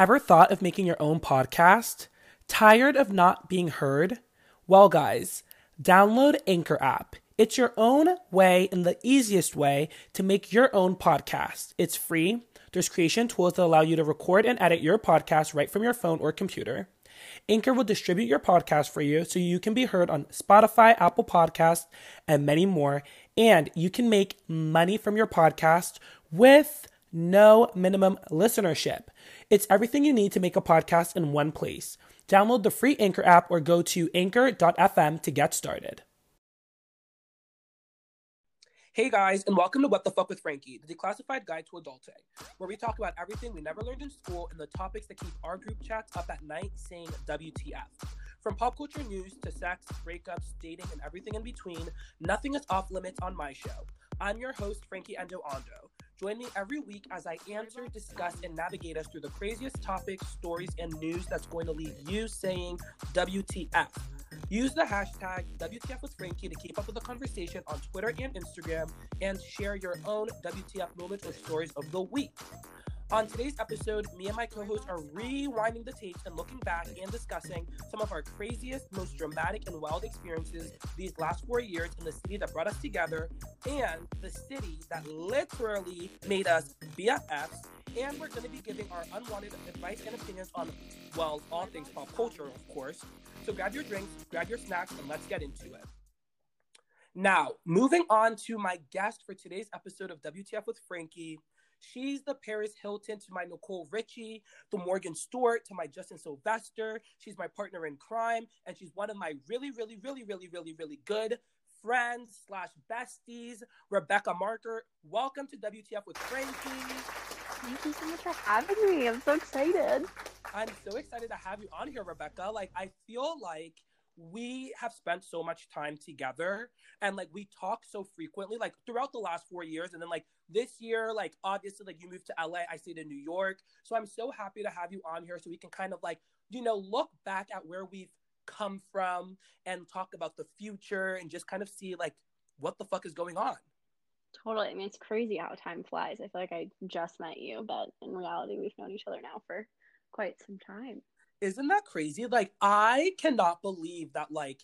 Ever thought of making your own podcast? Tired of not being heard? Well, guys, download Anchor app. It's your own way and the easiest way to make your own podcast. It's free. There's creation tools that allow you to record and edit your podcast right from your phone or computer. Anchor will distribute your podcast for you so you can be heard on Spotify, Apple Podcasts, and many more. And you can make money from your podcast with no minimum listenership. It's everything you need to make a podcast in one place. Download the free Anchor app or go to anchor.fm to get started. Hey guys, and welcome to What the Fuck with Frankie, the declassified guide to adulting, where we talk about everything we never learned in school and the topics that keep our group chats up at night saying WTF. From pop culture news to sex, breakups, dating, and everything in between, nothing is off limits on my show. I'm your host, Frankie Endo Ondo. Join me every week as I answer, discuss, and navigate us through the craziest topics, stories, and news that's going to leave you saying WTF. Use the hashtag WTF with Frankie to keep up with the conversation on Twitter and Instagram and share your own WTF moments or stories of the week. On today's episode, me and my co hosts are rewinding the tapes and looking back and discussing some of our craziest, most dramatic, and wild experiences these last four years in the city that brought us together and the city that literally made us BFFs. And we're going to be giving our unwanted advice and opinions on, well, all things pop culture, of course. So grab your drinks, grab your snacks, and let's get into it. Now, moving on to my guest for today's episode of WTF with Frankie. She's the Paris Hilton to my Nicole Richie, the Morgan Stewart to my Justin Sylvester. She's my partner in crime, and she's one of my really, really, really, really, really, really good friends slash besties, Rebecca Marker. Welcome to WTF with Frankie. Thank you so much for having me. I'm so excited. I'm so excited to have you on here, Rebecca. Like, I feel like we have spent so much time together and like we talk so frequently like throughout the last four years and then like this year like obviously like you moved to la i stayed in new york so i'm so happy to have you on here so we can kind of like you know look back at where we've come from and talk about the future and just kind of see like what the fuck is going on Totally. I mean, it's crazy how time flies. I feel like I just met you, but in reality, we've known each other now for quite some time. Isn't that crazy like i cannot believe that like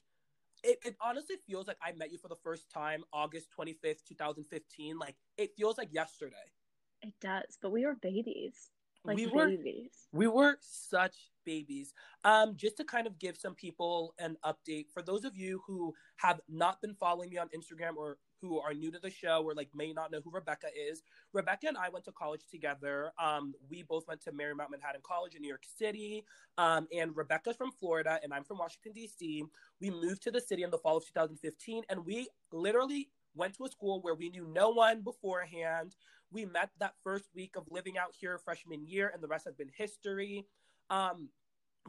it, it honestly feels like i met you for the first time august 25th 2015 like it feels like yesterday It does, but we were babies. Like We were- babies. we were such babies um just to kind of give some people an update for those of you who have not been following me on instagram or who are new to the show or like may not know who rebecca is. Rebecca and i went to college together. Um we both went to marymount manhattan college in new york city. Um and rebecca's from florida and i'm from washington d.c we moved to the city in the fall of 2015 and we literally went to a school where we knew no one beforehand. We met that first week of living out here freshman year and the rest has been history. Um,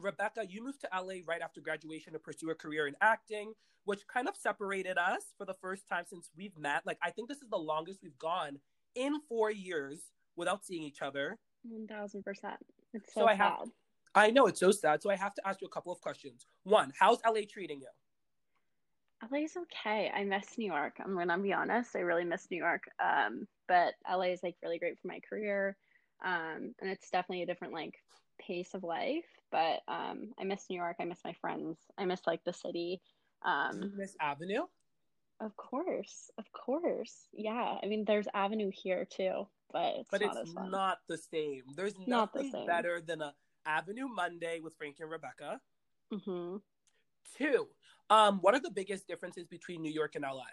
Rebecca, you moved to LA right after graduation to pursue a career in acting, which kind of separated us for the first time since we've met. Like, I think this is the longest we've gone in four years without seeing each other. 1000%. It's So so, I have- sad. I know it's so sad. So I have to ask you a couple of questions. One, how's LA treating you? LA is okay. I miss New York. I'm gonna be honest. I really miss New York. Um, but LA is like really great for my career. Um, and it's definitely a different like pace of life. But um, I miss New York. I miss my friends. I miss like the city. Um, Miss Avenue? Of course, of course. Yeah, I mean, there's Avenue here too, but it's But not it's not the same. There's Not the nothing same. better than a Avenue Monday with Frankie and Rebecca. hmm Two, um, what are the biggest differences between New York and LA?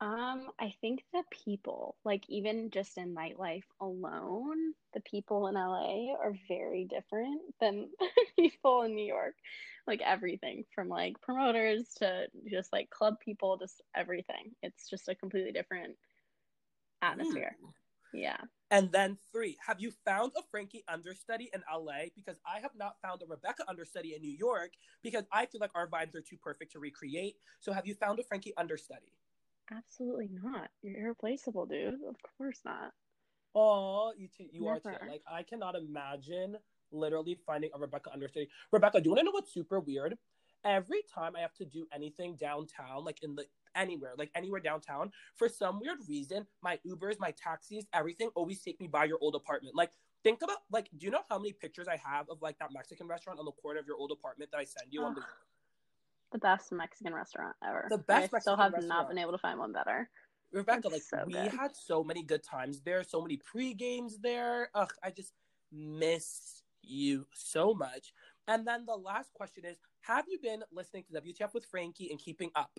Um, I think the people, like even just in nightlife alone, the people in LA are very different than people in New York. Like everything from like promoters to just like club people, just everything. It's just a completely different atmosphere. Mm. Yeah. And then three, have you found a Frankie understudy in LA? Because I have not found a Rebecca understudy in New York because I feel like our vibes are too perfect to recreate. So have you found a Frankie understudy? Absolutely not. You're irreplaceable, dude. Of course not. Oh, you two, you are too. Like I cannot imagine literally finding a Rebecca understudy. Rebecca, do you want to know what's super weird? Every time I have to do anything downtown, like in the anywhere, like anywhere downtown, for some weird reason, my Ubers, my taxis, everything always take me by your old apartment. Like think about like, do you know how many pictures I have of like that Mexican restaurant on the corner of your old apartment that I send you on the the best Mexican restaurant ever. The best I still have restaurant. not been able to find one better. Rebecca, like so we good. had so many good times there, so many pre games there. Ugh, I just miss you so much. And then the last question is Have you been listening to WTF with Frankie and keeping up?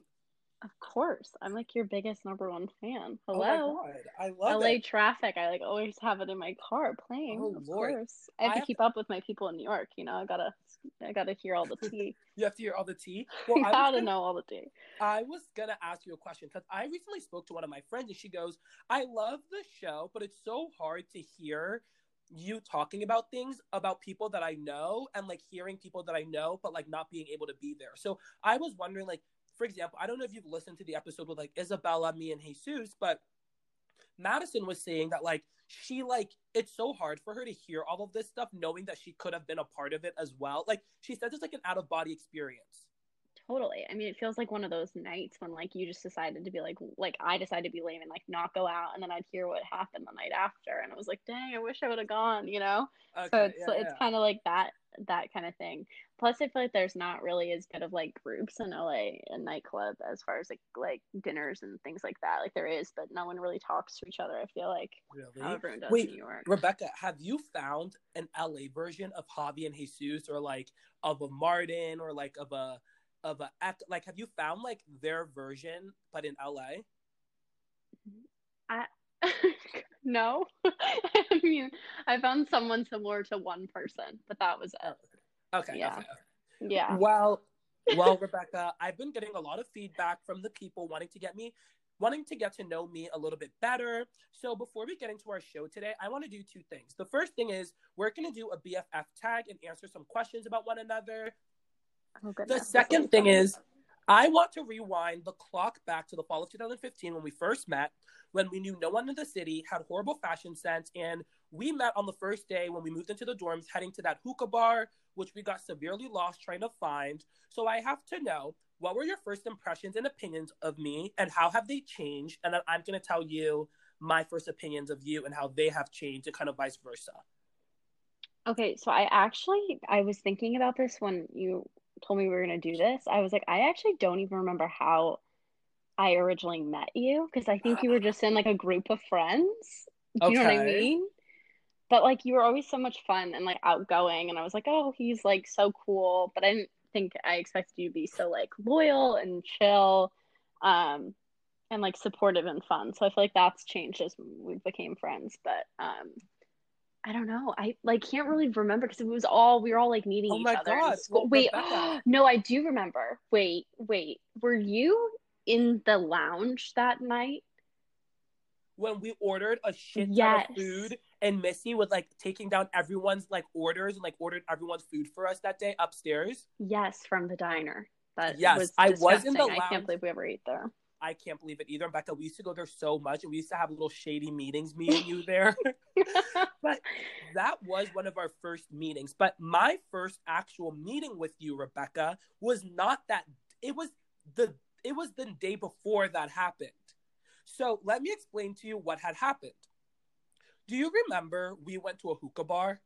Of course, I'm like your biggest number one fan. Oh Hello. God, I love LA it. traffic. I like always have it in my car playing. Oh, of Lord. course, I have I to have keep up with my people in New York. You know, I gotta, I gotta hear all the tea. You have to hear all the tea. you I gotta gonna, know all the tea. I was gonna ask you a question because I recently spoke to one of my friends and she goes, I love the show, but it's so hard to hear you talking about things about people that I know and like hearing people that I know, but like not being able to be there. So I was wondering, like, for example, I don't know if you've listened to the episode with like Isabella, me, and Jesus, but Madison was saying that like she like it's so hard for her to hear all of this stuff knowing that she could have been a part of it as well. Like she says it's like an out of body experience. Totally. I mean, it feels like one of those nights when like you just decided to be like, like I decided to be lame and like not go out, and then I'd hear what happened the night after, and I was like, dang, I wish I would have gone. You know. Okay, so it's yeah, it's yeah. kind of like that that kind of thing. Plus, I feel like there's not really as good of like groups in LA and nightclub as far as like like dinners and things like that. Like there is, but no one really talks to each other. I feel like how really. everyone does Wait, in New York. Rebecca, have you found an LA version of Javi and Jesus, or like of a Martin, or like of a of a Ek- like? Have you found like their version, but in LA? I no, I mean I found someone similar to one person, but that was it. Oh, okay, Yeah. okay. Yeah. Well, well, Rebecca, I've been getting a lot of feedback from the people wanting to get me, wanting to get to know me a little bit better. So before we get into our show today, I want to do two things. The first thing is we're going to do a BFF tag and answer some questions about one another. Oh, The second thing is, I want to rewind the clock back to the fall of 2015 when we first met, when we knew no one in the city, had horrible fashion sense, and we met on the first day when we moved into the dorms, heading to that hookah bar, which we got severely lost trying to find. So I have to know what were your first impressions and opinions of me, and how have they changed? And then I'm going to tell you my first opinions of you and how they have changed, and kind of vice versa. Okay, so I actually I was thinking about this when you told me we were gonna do this. I was like, I actually don't even remember how I originally met you because I think you were just in like a group of friends. Do you know what I mean? But like you were always so much fun and like outgoing, and I was like, oh, he's like so cool. But I didn't think I expected you to be so like loyal and chill, um, and like supportive and fun. So I feel like that's changed as we became friends. But um, I don't know. I like can't really remember because it was all we were all like meeting Oh each other God. school. Well, Wait, no, I do remember. Wait, wait. Were you in the lounge that night? when we ordered a shit ton of food and Missy was like taking down everyone's like orders and like ordered everyone's food for us that day upstairs. Yes, from the diner. That Yes, was I was in the disgusting. I can't believe we ever ate there. I can't believe it either. And Becca, we used to go there so much and we used to have little shady meetings, me and you there. but that was one of our first meetings. But my first actual meeting with you, Rebecca, was not that it was the it was the day before that happened. So let me explain to you what had happened. Do you remember we went to a hookah bar?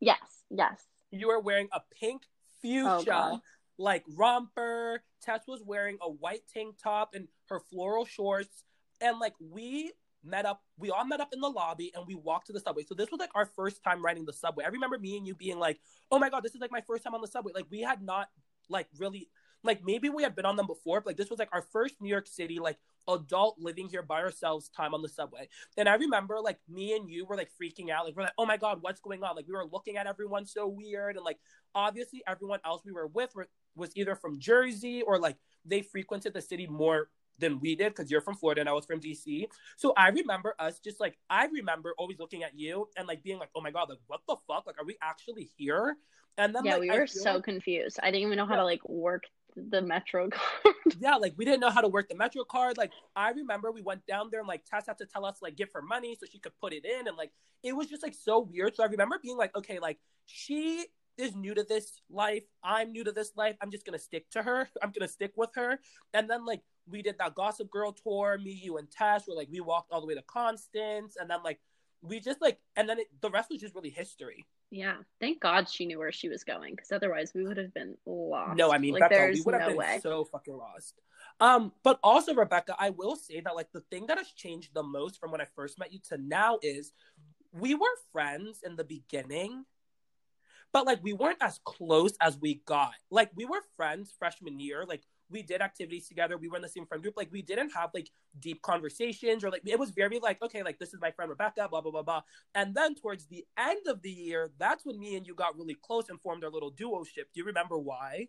yes, yes. You were wearing a pink Oh, fuchsia God. Like romper. Tess was wearing a white tank top and her floral shorts. And like we met up, we all met up in the lobby and we walked to the subway. So this was like our first time riding the subway. I remember me and you being like, oh my God, this is like my first time on the subway. Like we had not like really like maybe we had been on them before, but like this was like our first New York City like adult living here by ourselves time on the subway. And I remember like me and you were like freaking out. Like we're like, oh my God, what's going on? Like we were looking at everyone so weird. And like obviously everyone else we were with were, was either from Jersey or like they frequented the city more than we did because you're from Florida and I was from DC. So I remember us just like I remember always looking at you and like being like, oh my God, like what the fuck? Like are we actually here? And then yeah, like, we were so like- confused. I didn't even know how Yeah. to like work the metro card. yeah, like we didn't know how to work the Metro card. Like I remember we went down there and like Tess had to tell us like give her money so she could put it in, and like it was just like so weird. So I remember being like, okay, like she is new to this life. I'm new to this life. I'm just gonna stick to her. I'm gonna stick with her. And then like we did that Gossip Girl tour, me, you, and Tess, where like we walked all the way to Constance, and then like we just like, and then it, the rest was just really history. Yeah, thank God she knew where she was going, because otherwise we would have been lost. No, I mean, like Becca, we would have no been way. so fucking lost. Um, but also Rebecca, I will say that like the thing that has changed the most from when I first met you to now is we were friends in the beginning, but like we weren't as close as we got. Like we were friends freshman year, like we did activities together, we were in the same friend group, like we didn't have like deep conversations or like it was very like, okay, like this is my friend Rebecca, blah blah blah blah. And then towards the end of the year, that's when me and you got really close and formed our little duo ship. Do you remember why?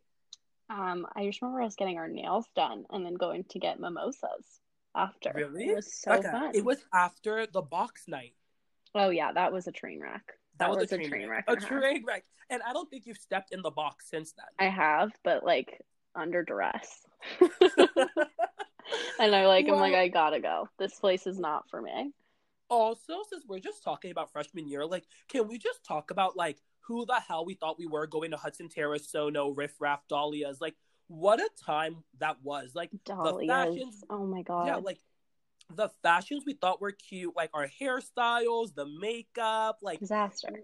Um, I just remember us getting our nails done and then going to get mimosas after. Really? It was so Becca, fun. It was after the box night. Oh yeah, that was a train wreck. That, was, a train, wreck. A and a half. train wreck. And I don't think you've stepped in the box since then. I have, but like under duress. and I like I'm like I gotta go. This place is not for me. also, since we're just talking about freshman year, like, can we just talk about like who the hell we thought we were going to Hudson Terrace, Sono, Riff Raff, Dahlia's? Like, what a time that was! Like, Dahlia's. fashions- Oh my god. yeah, like the fashions we thought were cute, like our hairstyles, the makeup, like, disaster.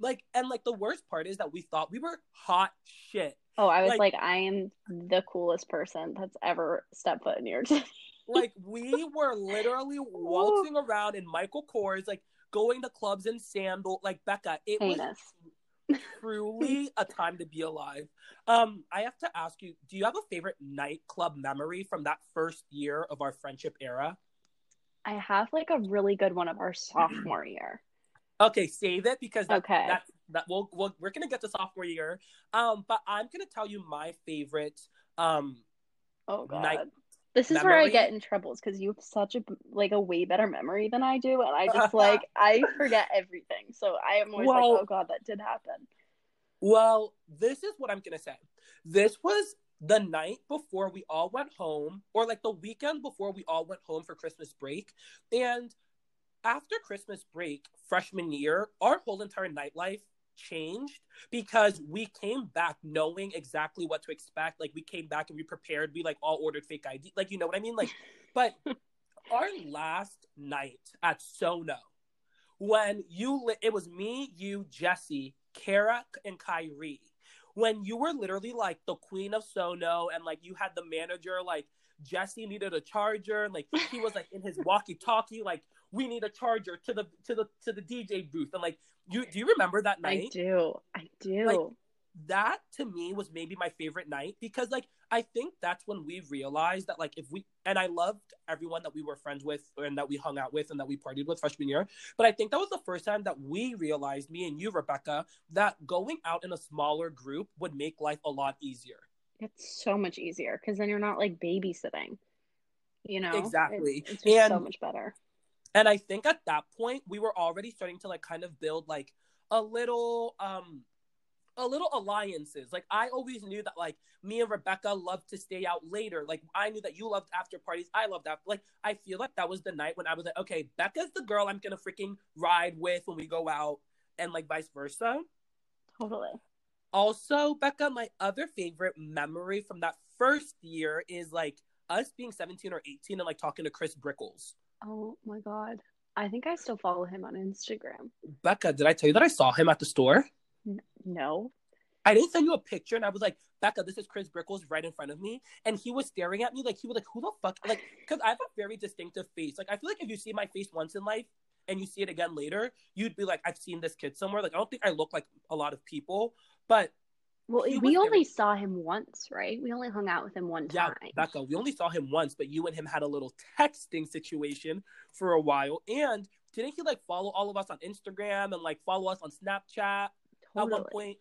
like, and like the worst part is that we thought we were hot shit. Oh, I was like- like, I am the coolest person that's ever stepped foot in New York City. Like we were literally waltzing around in Michael Kors, like going to clubs in sandal. Like Becca, it was truly a time to be alive. Um, I have to ask you, do you have a favorite nightclub memory from that first year of our friendship era? I have like a really good one of our sophomore year. Okay, save it because that, Okay. that's that we'll, we'll we're gonna get to sophomore year. Um, but I'm gonna tell you my favorite. Um, Oh god. Night this is where I get in troubles because you have such a like a way better memory than I do, and I just like I forget everything. So I am always Well- like, oh god, that did happen. Well, this is what I'm gonna say. This was the night before we all went home, or like the weekend before we all went home for Christmas break. And after Christmas break, freshman year, our whole entire nightlife changed because we came back knowing exactly what to expect. Like we came back and we prepared. We like all ordered fake ID. Like you know what I mean? Like, but our last night at Sono, when you li- it was me, you, Jesse, Kara, and Kyrie. When you were literally like the queen of Sono, and like you had the manager, like Jesse needed a charger, and like he was like in his walkie-talkie, like we need a charger to the to the to the DJ booth, and like you do you remember that night? I do. I do. Like, that to me was maybe my favorite night because like I think that's when we realized that like if we and I loved everyone that we were friends with and that we hung out with and that we partied with freshman year, but I think that was the first time that we realized me and you Rebecca that going out in a smaller group would make life a lot easier. it's so much easier because then you're not like babysitting. You know? Exactly. It's, it's just so much better. And I think at that point we were already starting to like kind of build like a little um a little alliances. Like I always knew that like me and Rebecca loved to stay out later. Like I knew that you loved after parties. I loved that. Like I feel like that was the night when I was like, okay, Becca's the girl I'm gonna freaking ride with when we go out, and like vice versa. Totally. Also, Becca, my other favorite memory from that first year is like us being 17 or 18 and like talking to Chris Brickles. Oh my god. I think I still follow him on Instagram. Becca, did I tell you that I saw him at the store? No. I didn't send you a picture, and I was like, Becca, this is Chris Brickles right in front of me, and he was staring at me like he was like, who the fuck? Like, because I have a very distinctive face. Like, I feel like if you see my face once in life and you see it again later, you'd be like, I've seen this kid somewhere. Like, I don't think I look like a lot of people, but Well, we only very- saw him once, right? We only hung out with him one yeah, time. Becca, we only saw him once, but you and him had a little texting situation for a while, and didn't he like follow all of us on Instagram and like follow us on Snapchat at one point?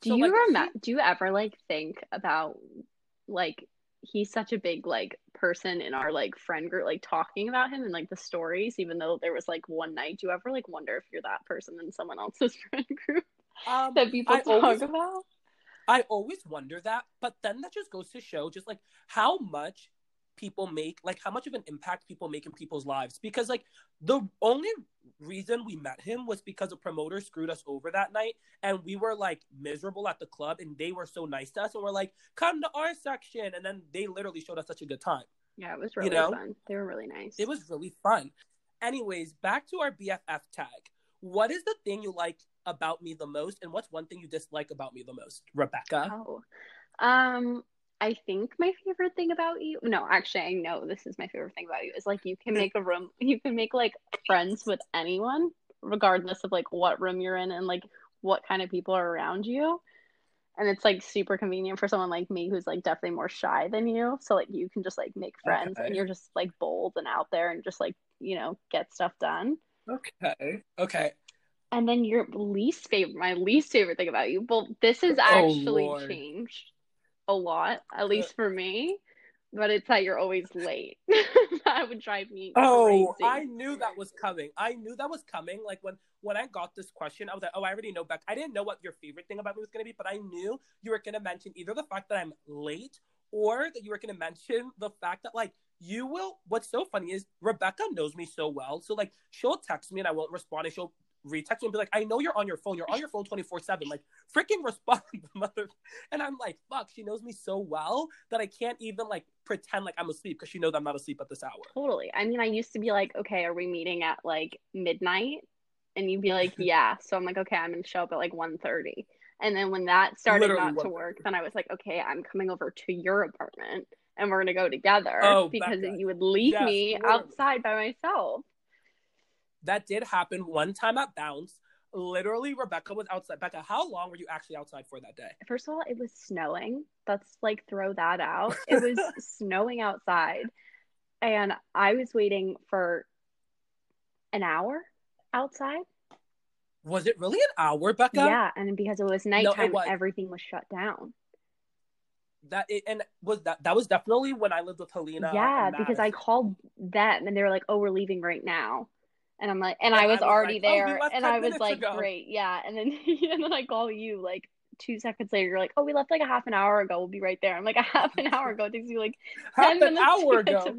Do So, you like, remember? Do you ever like think about like he's such a big like person in our like friend group, like talking about him and like the stories, even though there was like one night. Do you ever like wonder if you're that person in someone else's friend group Um, that people I talk always- about? I always wonder that, but then that just goes to show just like how much people make, like how much of an impact people make in people's lives. Because like the only reason we met him was because a promoter screwed us over that night, and we were like miserable at the club, and they were so nice to us, and we're like, come to our section, and then they literally showed us such a good time. Yeah, it was You really know? fun. They were really nice. It was really fun. Anyways, back to our BFF tag. What is the thing you like about me the most, and what's one thing you dislike about me the most, Rebecca? Oh, um, I think my favorite thing about you. No, actually, I know this is my favorite thing about you is like you can mm. make a room. You can make like friends with anyone, regardless of like what room you're in and like what kind of people are around you. And it's like super convenient for someone like me who's like definitely more shy than you. So like you can just like make friends Okay. and you're just like bold and out there and just like, you know, get stuff done. Okay. Okay. And then your least favorite, my least favorite thing about you, well, this has Oh, actually Lord. changed a lot, at uh, least for me. But it's that you're always late. that would drive me Oh, crazy. I knew that was coming. I knew that was coming. Like when when I got this question, I was like, oh, I already know Beck. I didn't know what your favorite thing about me was gonna be, but I knew you were gonna mention either the fact that I'm late or that you were gonna mention the fact that like you will. What's so funny is Rebecca knows me so well, so like she'll text me and I won't respond, and she'll retext me and be like, I know you're on your phone. You're on your phone twenty four seven. Like freaking respond, mother. And I'm like, fuck. She knows me so well that I can't even like pretend like I'm asleep because she knows I'm not asleep at this hour. Totally. I mean, I used to be like, okay, are we meeting at like midnight? And you'd be like, yeah. So I'm like, okay, I'm gonna show up at like 1.30. And then when that started Literally not to work, then I was like, okay, I'm coming over to your apartment and we're gonna go together Oh, because Becca. you would leave Yes, me literally. outside by myself. That did happen one time at Bounce. Literally, Rebecca was outside. Becca, how long were you actually outside for that day? First of all, it was snowing. Let's like throw that out. It was snowing outside. And I was waiting for an hour outside. Was it really an hour, Becca? Yeah, and because it was nighttime, was. everything was shut down. That it, and was that that was definitely when I lived with Helena. yeah, because I called them and they were like, "Oh, we're leaving right now," and I'm like, and, And I I was was already like, "Oh, there, left and I was like, ago." "Great, yeah," and then and then I call you like two seconds later. You're like, "Oh, we left like a half an hour ago. We'll be right there." I'm like, "A half an hour ago." It takes you like half an hour ago.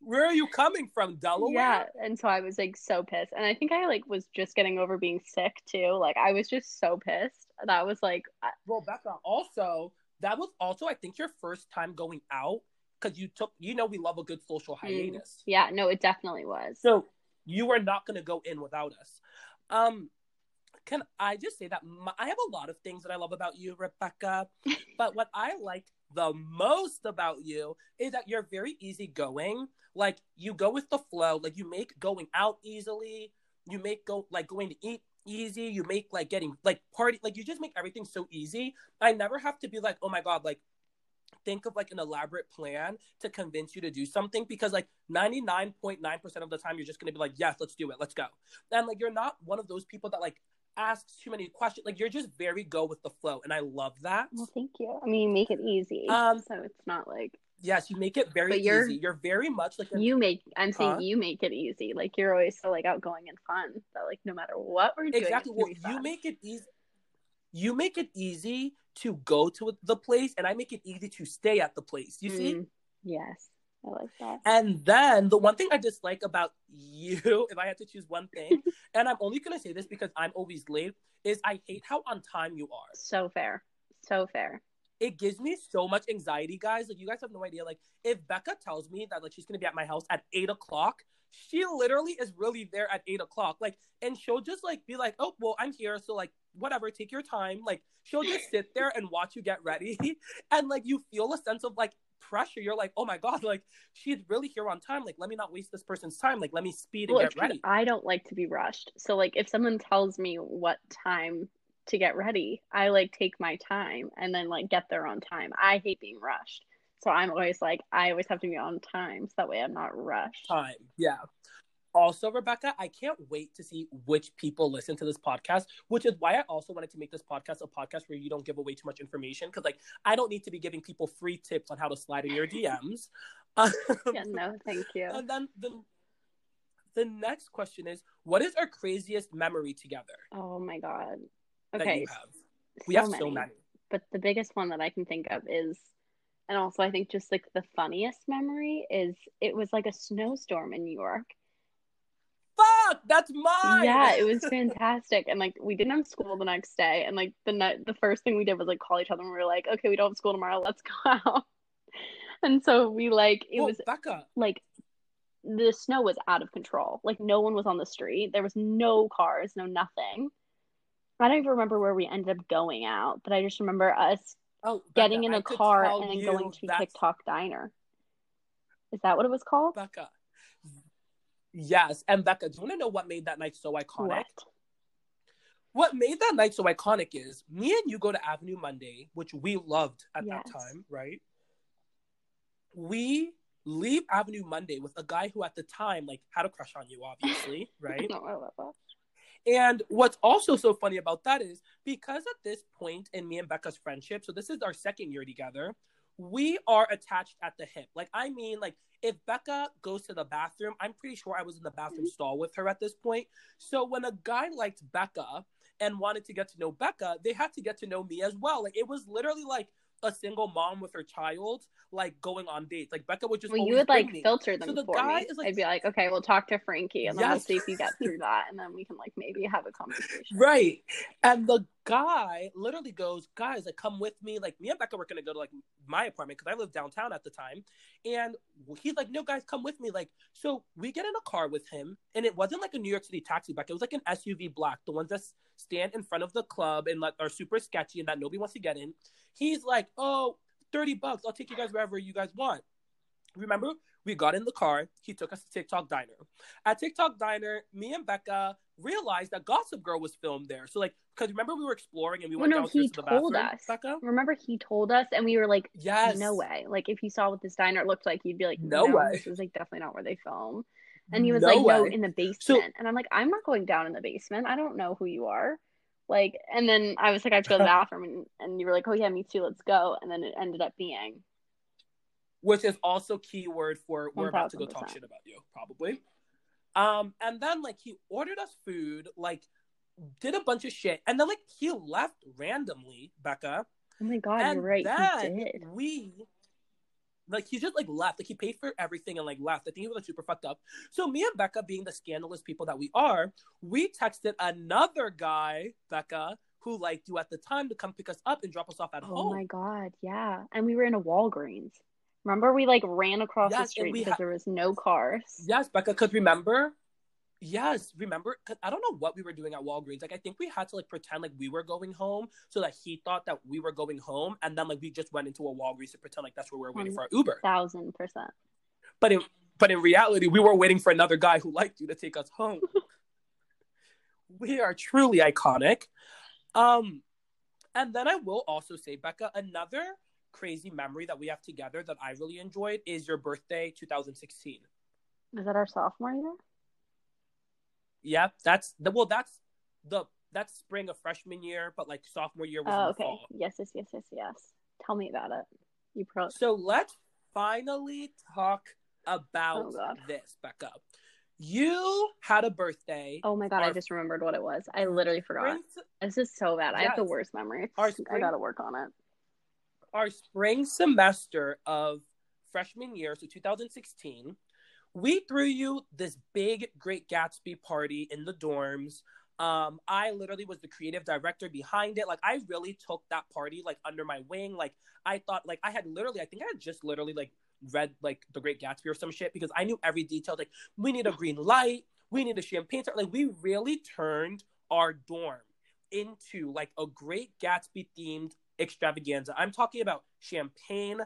Where are you coming from, Delaware? Yeah, and so I was like so pissed, and I think I like was just getting over being sick too. Like I was just so pissed. That was like, I- Well, Becca, also that was also I think your first time going out because you took you know we love a good social mm. hiatus. yeah, no, it definitely was. So you are not going to go in without us. Um, can I just say that my, I have a lot of things that I love about you, Rebecca, but what I like the most about you is that you're very easygoing. Like you go with the flow. Like you make going out easily. You make go like going to eat easy. You make like getting like party like you just make everything so easy. I never have to be like, oh my god, like think of like an elaborate plan to convince you to do something because like 99.9% of the time you're just going to be like yes let's do it let's go and like you're not one of those people that like asks too many questions like you're just very go with the flow and i love that Well, thank you. I mean, you make it easy, Um, so it's not like yes you make it very you're- easy you're very much like a, you make. I'm saying you make it easy. Like you're always so like outgoing and fun. That like no matter what we're doing, exactly well you make it easy you make it easy to go to the place and i make it easy to stay at the place you see Mm, yes, I like that. And then the one thing I dislike about you, if I had to choose one thing, and I'm only gonna say this because I'm always late, is I hate how on time you are. So fair, so fair. It gives me so much anxiety, guys. Like you guys have no idea. Like if Becca tells me that like she's gonna be at my house at eight o'clock, she literally is really there at eight o'clock. Like, and she'll just like be like, "Oh, well, I'm here, so like whatever, take your time." Like she'll just sit there and watch you get ready, and like you feel a sense of like pressure. You're like, "Oh my god, like she's really here on time. Like let me not waste this person's time. Like let me speed and Well, get ready." I don't like to be rushed. So like if someone tells me what time to get ready, I like take my time and then like get there on time. I hate being rushed. So I'm always like I always have to be on time so that way I'm not rushed. time. Yeah. Also, Rebecca, I can't wait to see which people listen to this podcast, which is why I also wanted to make this podcast a podcast where you don't give away too much information. Because, like, I don't need to be giving people free tips on how to slide in your DMs. Um, Yeah, no, thank you. And then the, the next question is What is our craziest memory together Oh my god. Okay. have? We so have many. so many. But the biggest one that I can think of is and also I think just like the funniest memory is it was like a snowstorm in New York. Fuck, that's mine. Yeah, it was fantastic. And like we didn't have school the next day and like the night the first thing we did was like call each other and we were like, Okay, we don't have school tomorrow, let's go out. And so we like it Well, was Becca. like the snow was out of control. Like no one was on the street. There was no cars, no nothing. I don't even remember where we ended up going out, but I just remember us Oh, getting Becca, in I a could car and then going to Tick Tock Diner. Is that what it was called? Becca. Yes, and Becca, do you want to know what made that night so iconic? What? What made that night so iconic is me and you go to Avenue Monday, which we loved at Yes. that time, right? We leave Avenue Monday with a guy who at the time like had a crush on you, obviously, right? No, I love that. And what's also so funny about that is because at this point in me and Becca's friendship, so this is our second year together, we are attached at the hip. Like, I mean, like, if Becca goes to the bathroom, I'm pretty sure I was in the bathroom mm-hmm. stall with her at this point. So when a guy liked Becca and wanted to get to know Becca, they had to get to know me as well. Like, it was literally like a single mom with her child, like going on dates. Like, Becca would just Well, you would like me. filter them So the for guy me. is, like- I'd be like, okay, we'll talk to Frankie, and then we'll see if you get through that, and then we can like maybe have a conversation. Right. And the guy literally goes, guys, like, come with me. Like, me and Becca were to go to, like, my apartment because I lived downtown at the time. And he's like, no, guys, come with me. Like, so we get in a car with him. And it wasn't like a New York City taxi, Becca. It was like an SUV black, the ones that stand in front of the club and, like, are super sketchy and that nobody wants to get in. He's like, oh, 30 bucks. I'll take you guys wherever you guys want. Remember, we got in the car. He took us to Tick Tock Diner. At Tick Tock Diner, me and Becca realized that Gossip Girl was filmed there. So, like, because remember we were exploring and we Well, went no, downstairs he to the told bathroom, us. Becca? Remember, he told us, and we were like, Yes. no way. Like, if you saw what this diner looked like, you'd be like, No no, way. This is like definitely not where they film. And he was No like, no, in the basement. and I'm like, I'm not going down in the basement. I don't know who you are. Like, and then I was like, I have to go to the bathroom, and, and you were like, oh yeah, me too. Let's go. And then it ended up being Which is also keyword for we're about to go talk shit about you, probably. Um, and then like he ordered us food, like did a bunch of shit, and then like he left randomly, Becca. oh my god, and you're right. then He did. we like he just like left like he paid for everything and like left i think he was like super fucked up so me and becca being the scandalous people that we are we texted another guy becca who liked you at the time to come pick us up and drop us off at Oh home Oh my god, yeah. And we were in a Walgreens. Remember, we like ran across the Yes, and street because ha- there was no cars. yes becca because remember yes remember because i don't know what we were doing at walgreens like i think we had to like pretend like we were going home so that he thought that we were going home and then like we just went into a walgreens to pretend like that's where we were waiting for our uber Thousand percent. But in but in reality, we were waiting for another guy who liked you to take us home. we are truly iconic. Um, and then I will also say, Becca, another crazy memory that we have together that I really enjoyed is your birthday, 2016. Is that our sophomore year? Yeah, that's the well, that's the that's spring of freshman year, but like sophomore year was Oh, okay. fall. Yes, yes, yes, yes, yes. Tell me about it. You pro. So let's finally talk about Oh, this, Becca. You had a birthday. Oh my god, I just remembered what it was. I literally forgot. spring- This is so bad. I have the worst memory. Our I gotta work on it. Our spring semester of freshman year, so 2016, we threw you this big Great Gatsby party in the dorms. Um, I literally was the creative director behind it. Like, I really took that party like under my wing. Like, I thought, like, I had literally, I think I had just literally like read like the Great Gatsby or some shit because I knew every detail. Like, we need a green light, we need a champagne. Like, we really turned our dorm into like a Great Gatsby themed extravaganza. I'm talking about champagne,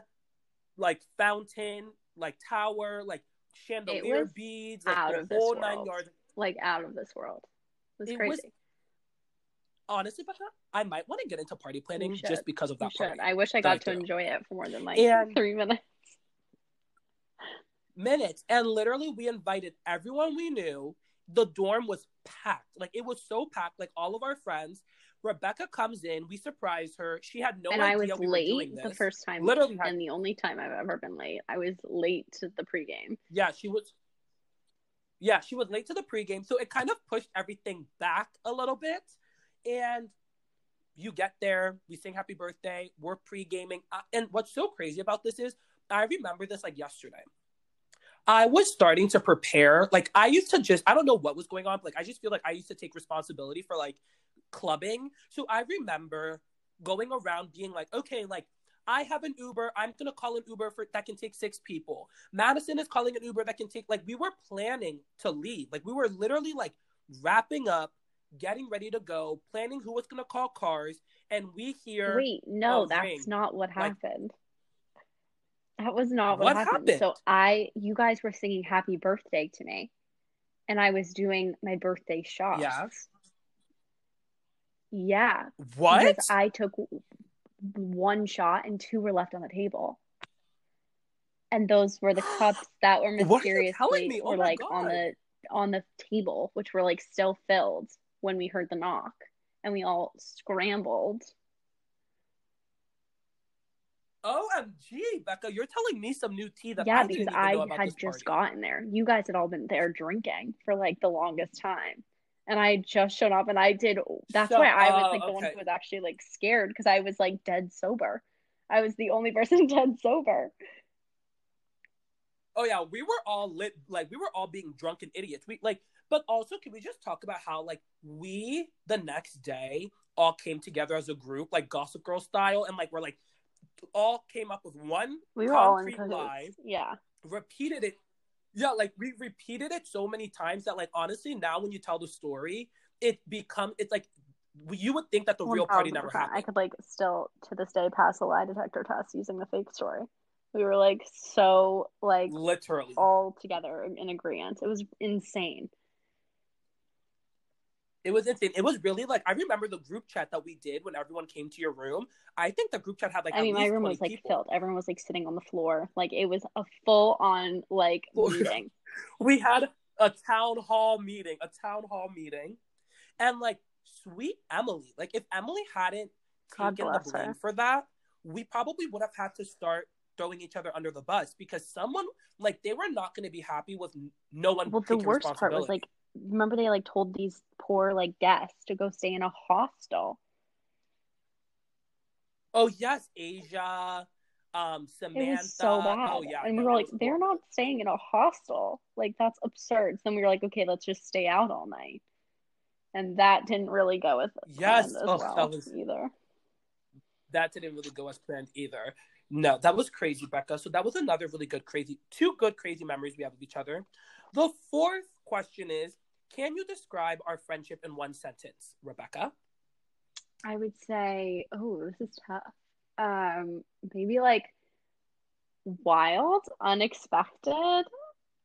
like fountain, like tower, like chandelier beads, like out the of this whole nine world. yards. Like out of this world. It was It crazy. was Honestly, Becca, I might want to get into party planning just because of that party. I wish I got to threw. enjoy it for more than like And- three minutes. minutes and literally we invited everyone we knew the dorm was packed like it was so packed like all of our friends rebecca comes in we surprise her. She had no and I idea was we were doing late this. the first time, Literally had- and the only time I've ever been late. I was late to the pregame. yeah she was yeah she was late to the pregame. So it kind of pushed everything back a little bit. And you get there we sing happy birthday we're pre-gaming. Uh, and what's so crazy about this is i remember this like yesterday. I was starting to prepare like i used to just i don't know what was going on but like i just feel like i used to take responsibility for like clubbing so i remember going around being like okay like I have an Uber. I'm gonna call an Uber for that can take six people. Madison is calling an Uber that can take like we were planning to leave. Like we were literally like wrapping up, getting ready to go, planning who was gonna call cars, and we hear Wait, no, that's ring. not what Like- happened. That was not what, What happened. happened? So I, you guys were singing happy birthday to me, and I was doing my birthday shots. Yes. Yeah, What? because I took one shot and two were left on the table. And those were the cups that were What are you telling mysteriously? Oh were like on the on the table, which were like still filled when we heard the knock, and we all scrambled. OMG, Becca, you're telling me some new tea that yeah, I because I had just party. gotten there. You guys had all been there drinking for like the longest time. And I had just shown up and I did that's So- why I was oh, like the one who was actually like scared because I was like dead sober. I was the only person dead sober. Oh yeah, we were all lit like we were all being drunken idiots. We like but also can we just talk about how like we the next day all came together as a group, like Gossip Girl style, and like we're like all came up with one We were all in concrete lie, Yeah. repeated it. Yeah, like we repeated it so many times that like honestly now when you tell the story, it become it's like you would think that the real party never 1000%. I could like still to this day pass a lie detector test using the fake story. We were like so like Literally. all together in agreement. It was insane. It was insane. It was really like I remember the group chat that we did when everyone came to your room. I think the group chat had like I at mean, my room was like people. filled. Everyone was like sitting on the floor. Like it was a full on like Full- meeting. We had a town hall meeting, a town hall meeting, and like sweet Emily, like if Emily hadn't God taken the bless blame her. for that, we probably would have had to start throwing each other under the bus because someone like they were not going to be happy with n- no one. Well, the worst part was responsibility. like, remember they like told these poor like guests to go stay in a hostel. oh yes, Asia, um, Samantha. It was so bad. Oh yeah, and we were like, they're not staying in a hostel. Like that's absurd. So then we were like, okay, let's just stay out all night. And that didn't really go with Yes, oh, well that was- either. that didn't really go as planned either. No, that was crazy, Becca. So that was another really good crazy, two good crazy memories we have of each other. The fourth question is, can you describe our friendship in one sentence, Rebecca? I would say, oh, this is tough. Um, maybe like wild, unexpected,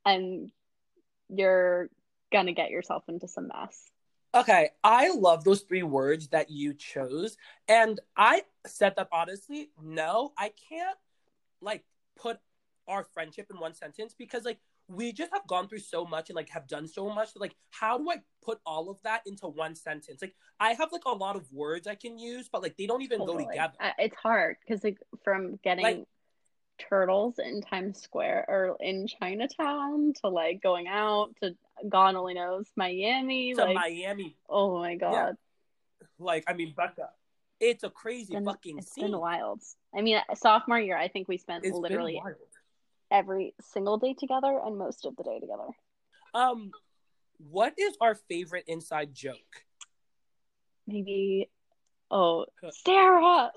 and you're gonna get yourself into some mess. Okay, I love those three words that you chose. And I said that honestly, no, I can't like put our friendship in one sentence because like we just have gone through so much and like have done so much. Like, how do I put all of that into one sentence? Like, I have like a lot of words I can use, but like they don't even go together. Uh, It's hard because like from getting Like- turtles in Times Square or in Chinatown to like going out to God only knows Miami, to like Miami, oh my God, like I mean, Becca, it's a crazy fucking it's scene. been wild. I mean, sophomore year, I think we spent It's literally wild. Every single day together and most of the day together. Um, what is our favorite inside joke? Maybe, oh, Sarah.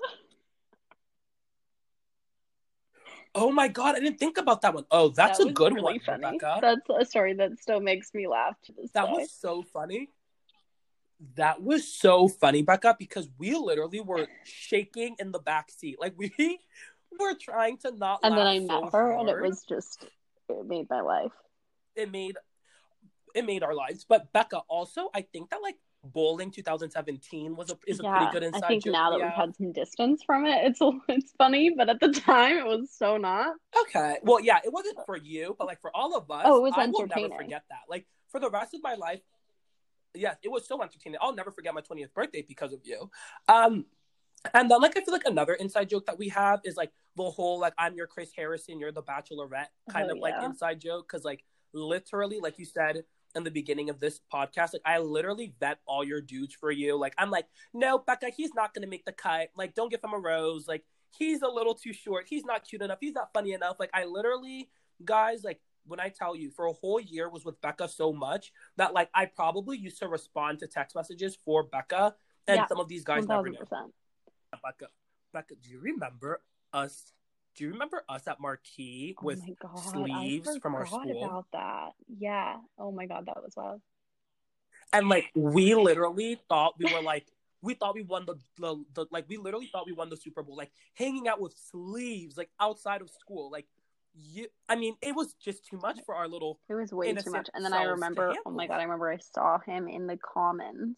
Oh my god, I didn't think about that one. Oh, that's That a good really one, funny. Rebecca. That's a story that still makes me laugh to this That day. was so funny. That was so funny, Becca, because we literally were shaking in the back seat. Like we were trying to not and then I met so her, and it was just it made my life. it made it made our lives. But Becca, also, I think that like bowling 2017 was a is a pretty good inside I think joke. now that we we've had some distance from it, it's a, it's funny, but at the time it was so not. Okay. Well, yeah, it wasn't for you, but like for all of us, Oh, it was I will never forget that. Like for the rest of my life, yes, it was so entertaining. I'll never forget my 20th birthday because of you. Um, and then like I feel like another inside joke that we have is like the whole like I'm your Chris Harrison, you're the Bachelorette kind Oh, of like inside joke because like literally like you said in the beginning of this podcast, like I literally vet all your dudes for you. Like I'm like, no, Becca, he's not gonna make the cut. Like don't give him a rose. Like he's a little too short. He's not cute enough. He's not funny enough. Like I literally, guys, like when I tell you for a whole year was with Becca so much that like I probably used to respond to text messages for Becca, and Yeah, some of these guys One never thousand knew. percent. Becca, Becca, do you remember us. Do you remember us at Marquee Oh with god, sleeves from our school? about that. Yeah. Oh my god, that was wild. And like we literally thought we were like we thought we won the, the the like we literally thought we won the Super Bowl, like hanging out with sleeves, like outside of school. Like you I mean, it was just too much for our little It was way too much. And then I remember, oh my god, I remember I saw him in the commons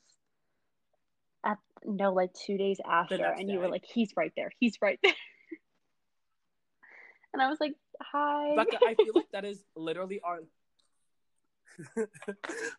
at no, like two days after, and you were like, he's right there, he's right there. and I was like, hi. Becca, I feel like that is literally our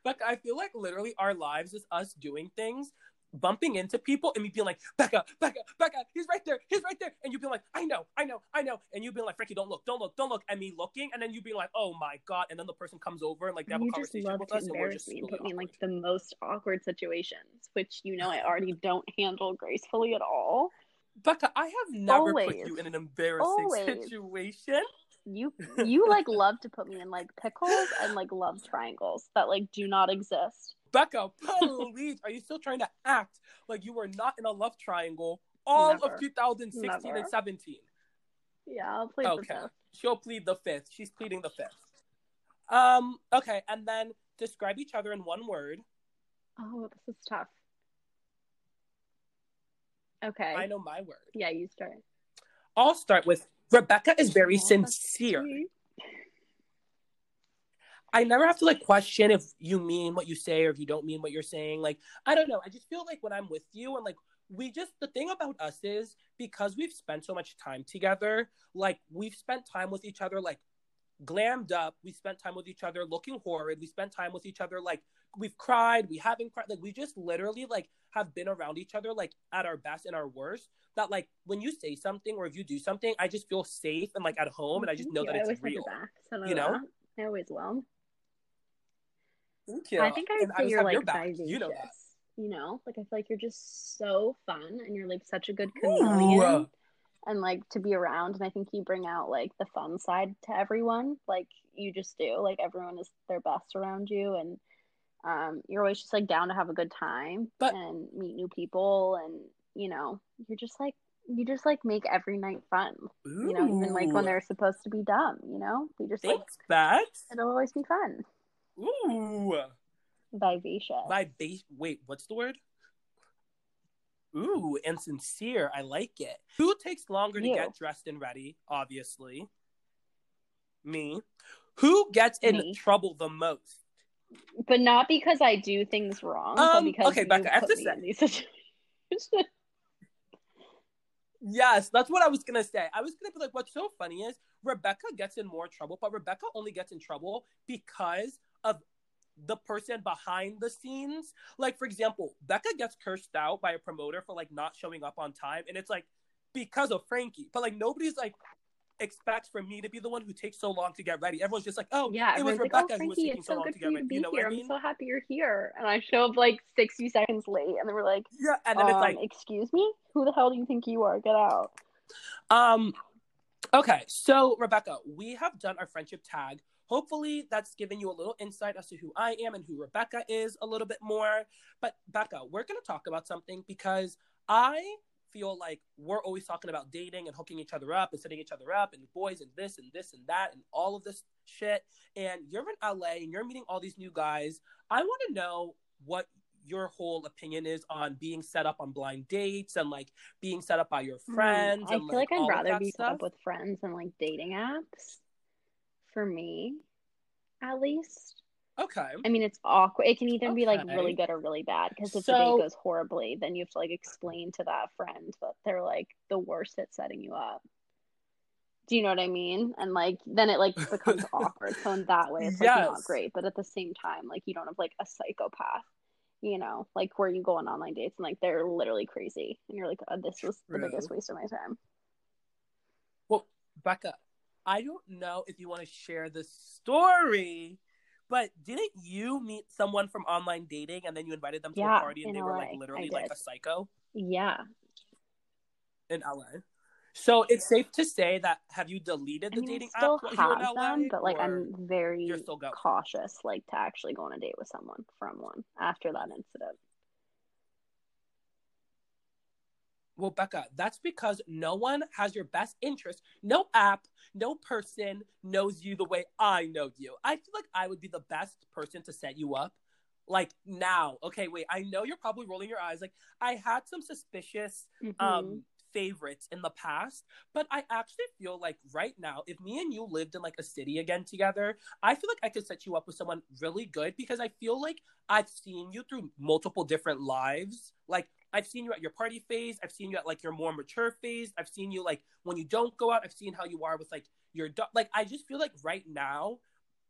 Becca, I feel like literally our lives is us doing things, bumping into people, and me being like, Becca, Becca, Becca, he's right there, he's right there. And you being like, I know, I know, I know. And you being like, Frankie, don't look, don't look, don't look. And me looking, and then you being like, oh my God. And then the person comes over and like they have you a just conversation love with to us, and we're just me and really put me in like the most awkward situations, which you know I already don't handle gracefully at all. Becca, I have never put you in an embarrassing Always. situation. You you like love to put me in like pickles and like love triangles that like do not exist. Becca, please, are you still trying to act like you were not in a love triangle all Never. of 2016 Never. and 17? Yeah, I'll the Okay. fifth. She'll plead the fifth. She's pleading the fifth. Um, okay, and then describe each other in one word. Oh, this is tough. Okay. I know my word. Yeah, you start. I'll start with Rebecca is very sincere. I never have to like question if you mean what you say or if you don't mean what you're saying. Like, I don't know. I just feel like when I'm with you and like we just the thing about us is because we've spent so much time together, like we've spent time with each other like glammed up, we spent time with each other looking horrid, we spent time with each other like we've cried, we haven't cried, like we just literally like have been around each other like at our best and our worst. That like when you say something or if you do something, I just feel safe and like at home and I just mm-hmm. know you. that it's real. you know? that. I always will. Thank you. I think I would And say always you're like vivacious. You know that. You know, like I feel like you're just so fun and you're like such a good chameleon Ooh. and like to be around. And I think you bring out like the fun side to everyone. Like you just do. Like everyone is their best around you and um, you're always just like down to have a good time But- and meet new people and you know you're just like you just like make every night fun you know even like when they're supposed to be dumb you know we just like that. It'll always be fun Ooh. vivacious base. Wait, what's the word? Ooh, and sincere. I like it. Who takes longer to get dressed and ready? Obviously, me. Who gets in Me. trouble the most? but not because I do things wrong but Um, because okay, you Becca, I have to me say- in these situations Yes, that's what I was gonna say. I was gonna be like, what's so funny is Rebecca gets in more trouble, but Rebecca only gets in trouble because of the person behind the scenes. Like, for example, Becca gets cursed out by a promoter for like not showing up on time, and it's like because of Frankie. But like nobody's like expects for me to be the one who takes so long to get ready. Everyone's just like, oh, yeah it was like Rebecca oh who was taking it's so so long to get to ready. You know here what I I'm mean? so happy you're here and I show up like 60 seconds late and they were like Yeah, and then it's um, like, excuse me who the hell do you think you are get out Um, okay, so Rebecca, we have done our friendship tag. Hopefully, that's given you a little insight as to who I am and who Rebecca is a little bit more. But Becca, we're going to talk about something because I feel like we're always talking about dating and hooking each other up and setting each other up and boys and this and this and that and all of this shit. And you're in LA and you're meeting all these new guys. I want to know what your whole opinion is on being set up on blind dates and like being set up by your friends. Hmm, I feel like, all I'd rather be set up with friends than like dating apps. For me, at least. Okay. I mean, it's awkward. It can either be like really good or really bad. Because if the date goes horribly, then you have to like explain to that friend that they're like the worst at setting you up. Do you know what I mean? And like then it like becomes awkward. So in that way, it's like not great. But at the same time, like you don't have like a psychopath. You know, like where you go on online dates and like they're literally crazy, and you're like, oh, "This was the biggest waste of my time." Well, Becca, I don't know if you want to share this story, but didn't you meet someone from online dating and then you invited them to Yeah, a party and they were like literally like a psycho Yeah, in LA? So it's safe to say that have you deleted I the mean, dating I still app while you were in have LA? them, but like I'm very you're still cautious, like to actually go on a date with someone from one after that incident. Well, Becca, that's because no one has your best interest. No app, no person knows you the way I know you. I feel like I would be the best person to set you up. Like now, okay, wait. I know you're probably rolling your eyes. Like I had some suspicious Mhm. um favorites in the past, but I actually feel like right now, if me and you lived in like a city again together, I feel like I could set you up with someone really good because I feel like I've seen you through multiple different lives. Like I've seen you at your party phase, I've seen you at like your more mature phase, I've seen you like when you don't go out, I've seen how you are with like your do- like I just feel like right now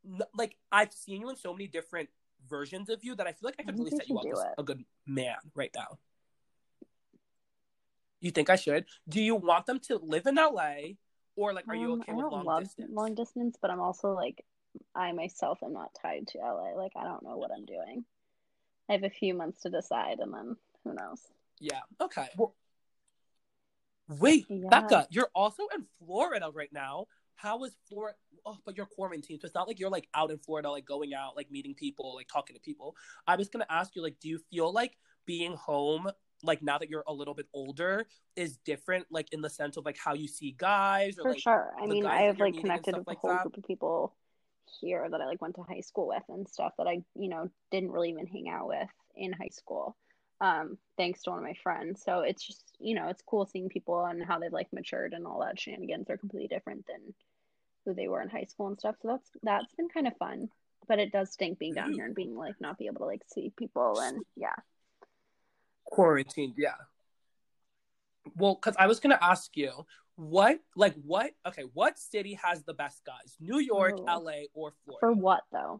n- like I've seen you in so many different versions of you that I feel like I I could think really set you up as a good man right now. You think I should? Do you want them to live in LA or like are you Um, okay I with long distance? long distance, but I'm also like, I myself am not tied to LA. Like, I don't know what I'm doing. I have a few months to decide, and then who knows? Yeah. Okay. Well, wait, Yeah. Becca, you're also in Florida right now. How is Florida? Oh, but you're quarantined, so it's not like you're like out in Florida, like going out, like meeting people, like talking to people. I was gonna ask you, like, do you feel like being home, like now that you're a little bit older, is different, like in the sense of like how you see guys or For like sure. I mean, i've like connected stuff with a like whole that? group of people here that I like went to high school with and stuff that I, you know, didn't really even hang out with in high school. Um, thanks to one of my friends. So it's just, you know, it's cool seeing people and how they've like matured and all that shenanigans are completely different than who they were in high school and stuff. So that's that's been kind of fun. But it does stink being down here and being like not be able to like see people and yeah. quarantined? Yeah. Well, because I was gonna ask you what, like, what? Okay, what city has the best guys? New York, Ooh. LA, or Florida? For what though?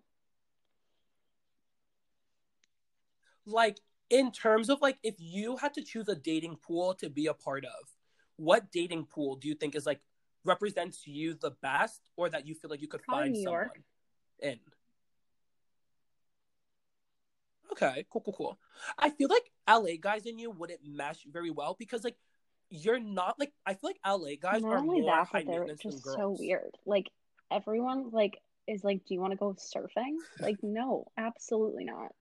like in terms of like if you had to choose a dating pool to be a part of what dating pool do you think is like represents you the best or that you feel like you could Probably find New someone York. in okay cool cool cool i feel like la guys in you wouldn't mesh very well because like you're not like i feel like la guys Not are only more that, high but they're just girls so weird. Like everyone like is like, do you want to go surfing? Like, no, absolutely not.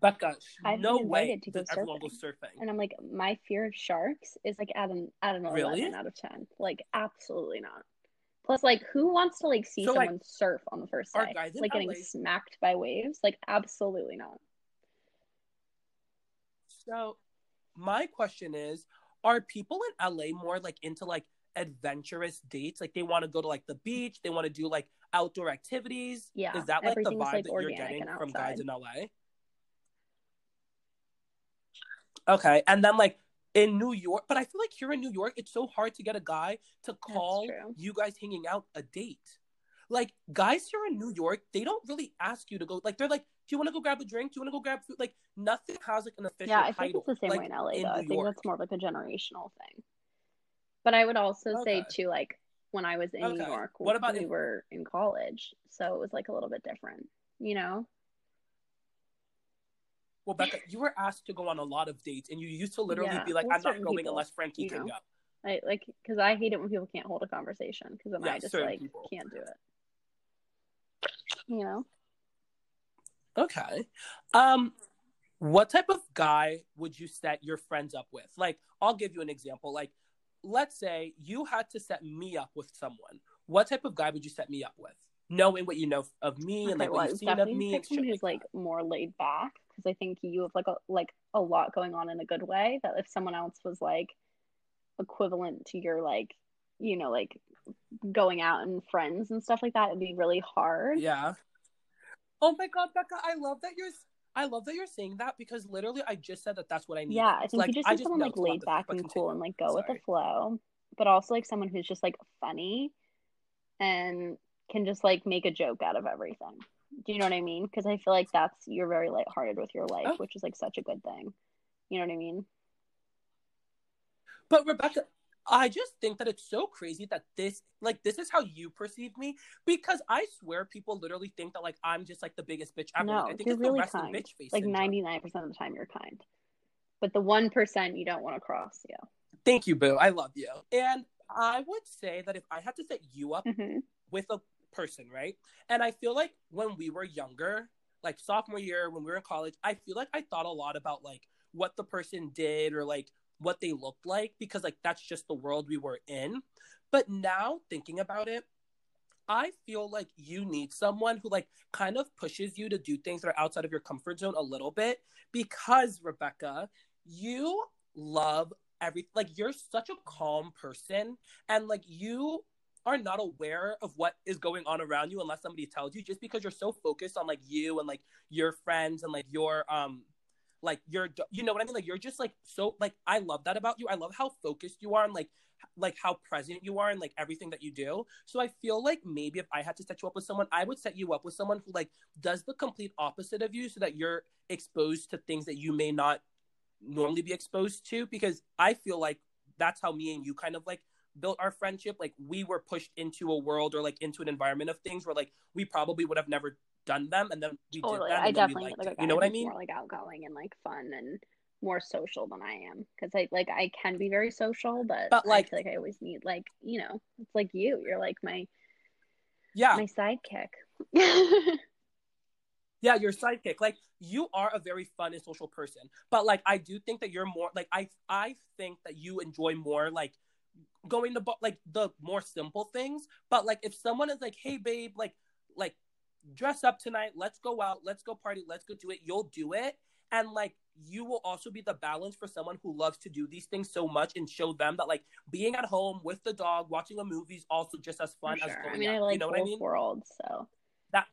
Becca I've no way to go does everyone go surfing. surfing And I'm like, my fear of sharks is like at an at an Really? eleven out of ten. Like, absolutely not. Plus, like, who wants to like see So, like, someone surf on the first day? Like getting smacked by waves? Like, absolutely not. So, my question is Are people in LA more like into like adventurous dates? Like they want to go to like the beach, they want to do like outdoor activities? Yeah, Is that like the vibe like, that you're getting from guys in LA? Okay. And then like in New York, but I feel like here in New York, it's so hard to get a guy to call you guys hanging out a date. Like guys here in New York, they don't really ask you to go. Like they're like, "Do you want to go grab a drink? Do you want to go grab food?" Like nothing has like an official Yeah, I think title. it's the same like, way in LA in though. I New think York. that's more of like a generational thing. But I would also oh, say too, like when I was in New York, What about we were in college, so it was like a little bit different, you know? Well, Becca, you were asked to go on a lot of dates, and you used to literally Yeah, be like, "I'm not going people, unless Frankie you can know. go." I like because I hate it when people can't hold a conversation because then Yeah, I just like people. can't do it. You know? Okay. Um, what type of guy would you set your friends up with? Like, I'll give you an example. Like, let's say you had to set me up with someone. What type of guy would you set me up with? Knowing what you know of me and like what you've seen of me pick and shit someone like who's like more laid back because I think you have like a like a lot going on in a good way. That if someone else was like equivalent to your like, you know, like going out and friends and stuff like that, it'd be really hard. Yeah. Oh my god, Becca, I love that you're. I love that you're saying that because literally I just said that that's what I need. Yeah, I think like, you just need someone like it's a lot laid back and continue. cool and like go with the flow, but also like someone who's just like funny and can just like make a joke out of everything. Do you know what I mean? Because I feel like that's you're very lighthearted with your life, Oh. which is like such a good thing. You know what I mean? But Rebecca, I just think that it's so crazy that this, like, this is how you perceive me because I swear people literally think that like I'm just like the biggest bitch ever. No, like, I think you're it's really the kind. bitch face. Like ninety nine percent of the time, you're kind, but the one percent you don't want to cross. Yeah. Thank you, Boo. I love you. And I would say that if I had to set you up hmm with a person, right? And I feel like when we were younger, like sophomore year, when we were in college, I feel like I thought a lot about like what the person did or like what they looked like because like that's just the world we were in. But now thinking about it, I feel like you need someone who like kind of pushes you to do things that are outside of your comfort zone a little bit because Rebecca, you love every like you're such a calm person and like you are not aware of what is going on around you unless somebody tells you just because you're so focused on like you and like your friends and like your um like you're you know what i mean? Like you're just like so like i love that about you. I love how focused you are and like like how present you are and like everything that you do. So i feel like maybe if i had to set you up with someone i would set you up with someone who like does the complete opposite of you so that you're exposed to things that you may not normally be exposed to because i feel like that's how me and you kind of like built our friendship like we were pushed into a world or like into an environment of things where like we probably would have never done them and then we totally. did them I definitely like, like you know what I mean? More like outgoing and like fun and more social than I am because I like I can be very social, but but like I feel like I always need like you know it's like you. You're like my yeah my sidekick. yeah, your sidekick. Like you are a very fun and social person, but like I do think that you're more like I I think that you enjoy more like going to like the more simple things. But like if someone is like, hey babe, like like dress up tonight, let's go out, let's go party, let's go do it, you'll do it. And like you will also be the balance for someone who loves to do these things so much and show them that like being at home with the dog, watching a movie is also just as fun sure. as going I mean, out. I like you know both what I mean? worlds, so that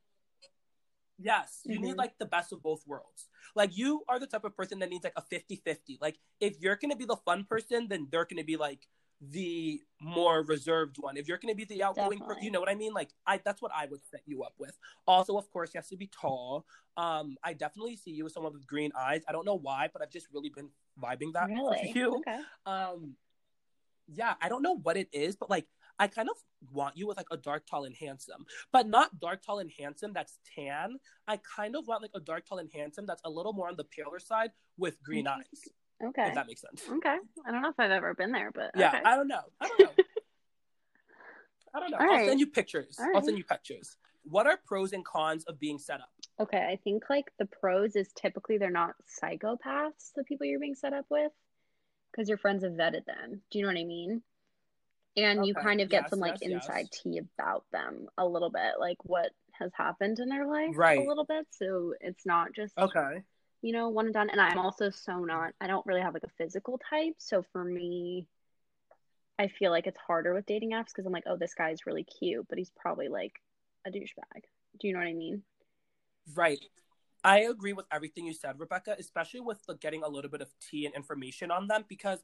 Yes, you Mhm. need like the best of both worlds. Like you are the type of person that needs like a 50-50. Like if you're to be the fun person, then they're to be like the more reserved one. If you're going to be the outgoing person, you know what I mean? Like I that's what I would set you up with. Also, of course, he has to be tall. Um I definitely see you as someone with green eyes. I don't know why, but I've just really been vibing that really for you. okay. Um yeah, I don't know what it is, but like I kind of want you with like a dark, tall, and handsome, but not dark, tall, and handsome that's tan. I kind of want like a dark, tall, and handsome that's a little more on the paler side with green eyes. Okay. If that makes sense. Okay. I don't know if I've ever been there, but Yeah, okay. I don't know. I don't know. I don't know. All I'll right. send you pictures. All I'll right. send you pictures. What are pros and cons of being set up? Okay, I think like the pros is typically they're not psychopaths, the people you're being set up with, because your friends have vetted them. Do you know what I mean? And you kind of get yes, some like yes, yes. inside tea about them a little bit, like what has happened in their life Right. a little bit. So it's not just, Okay. You know, one and done. And I'm also so not, I don't really have like a physical type. So for me, I feel like it's harder with dating apps because I'm like, oh, this guy's really cute, but he's probably like a douchebag. Do you know what I mean? Right. I agree with everything you said, Rebecca, especially with the getting a little bit of tea and information on them because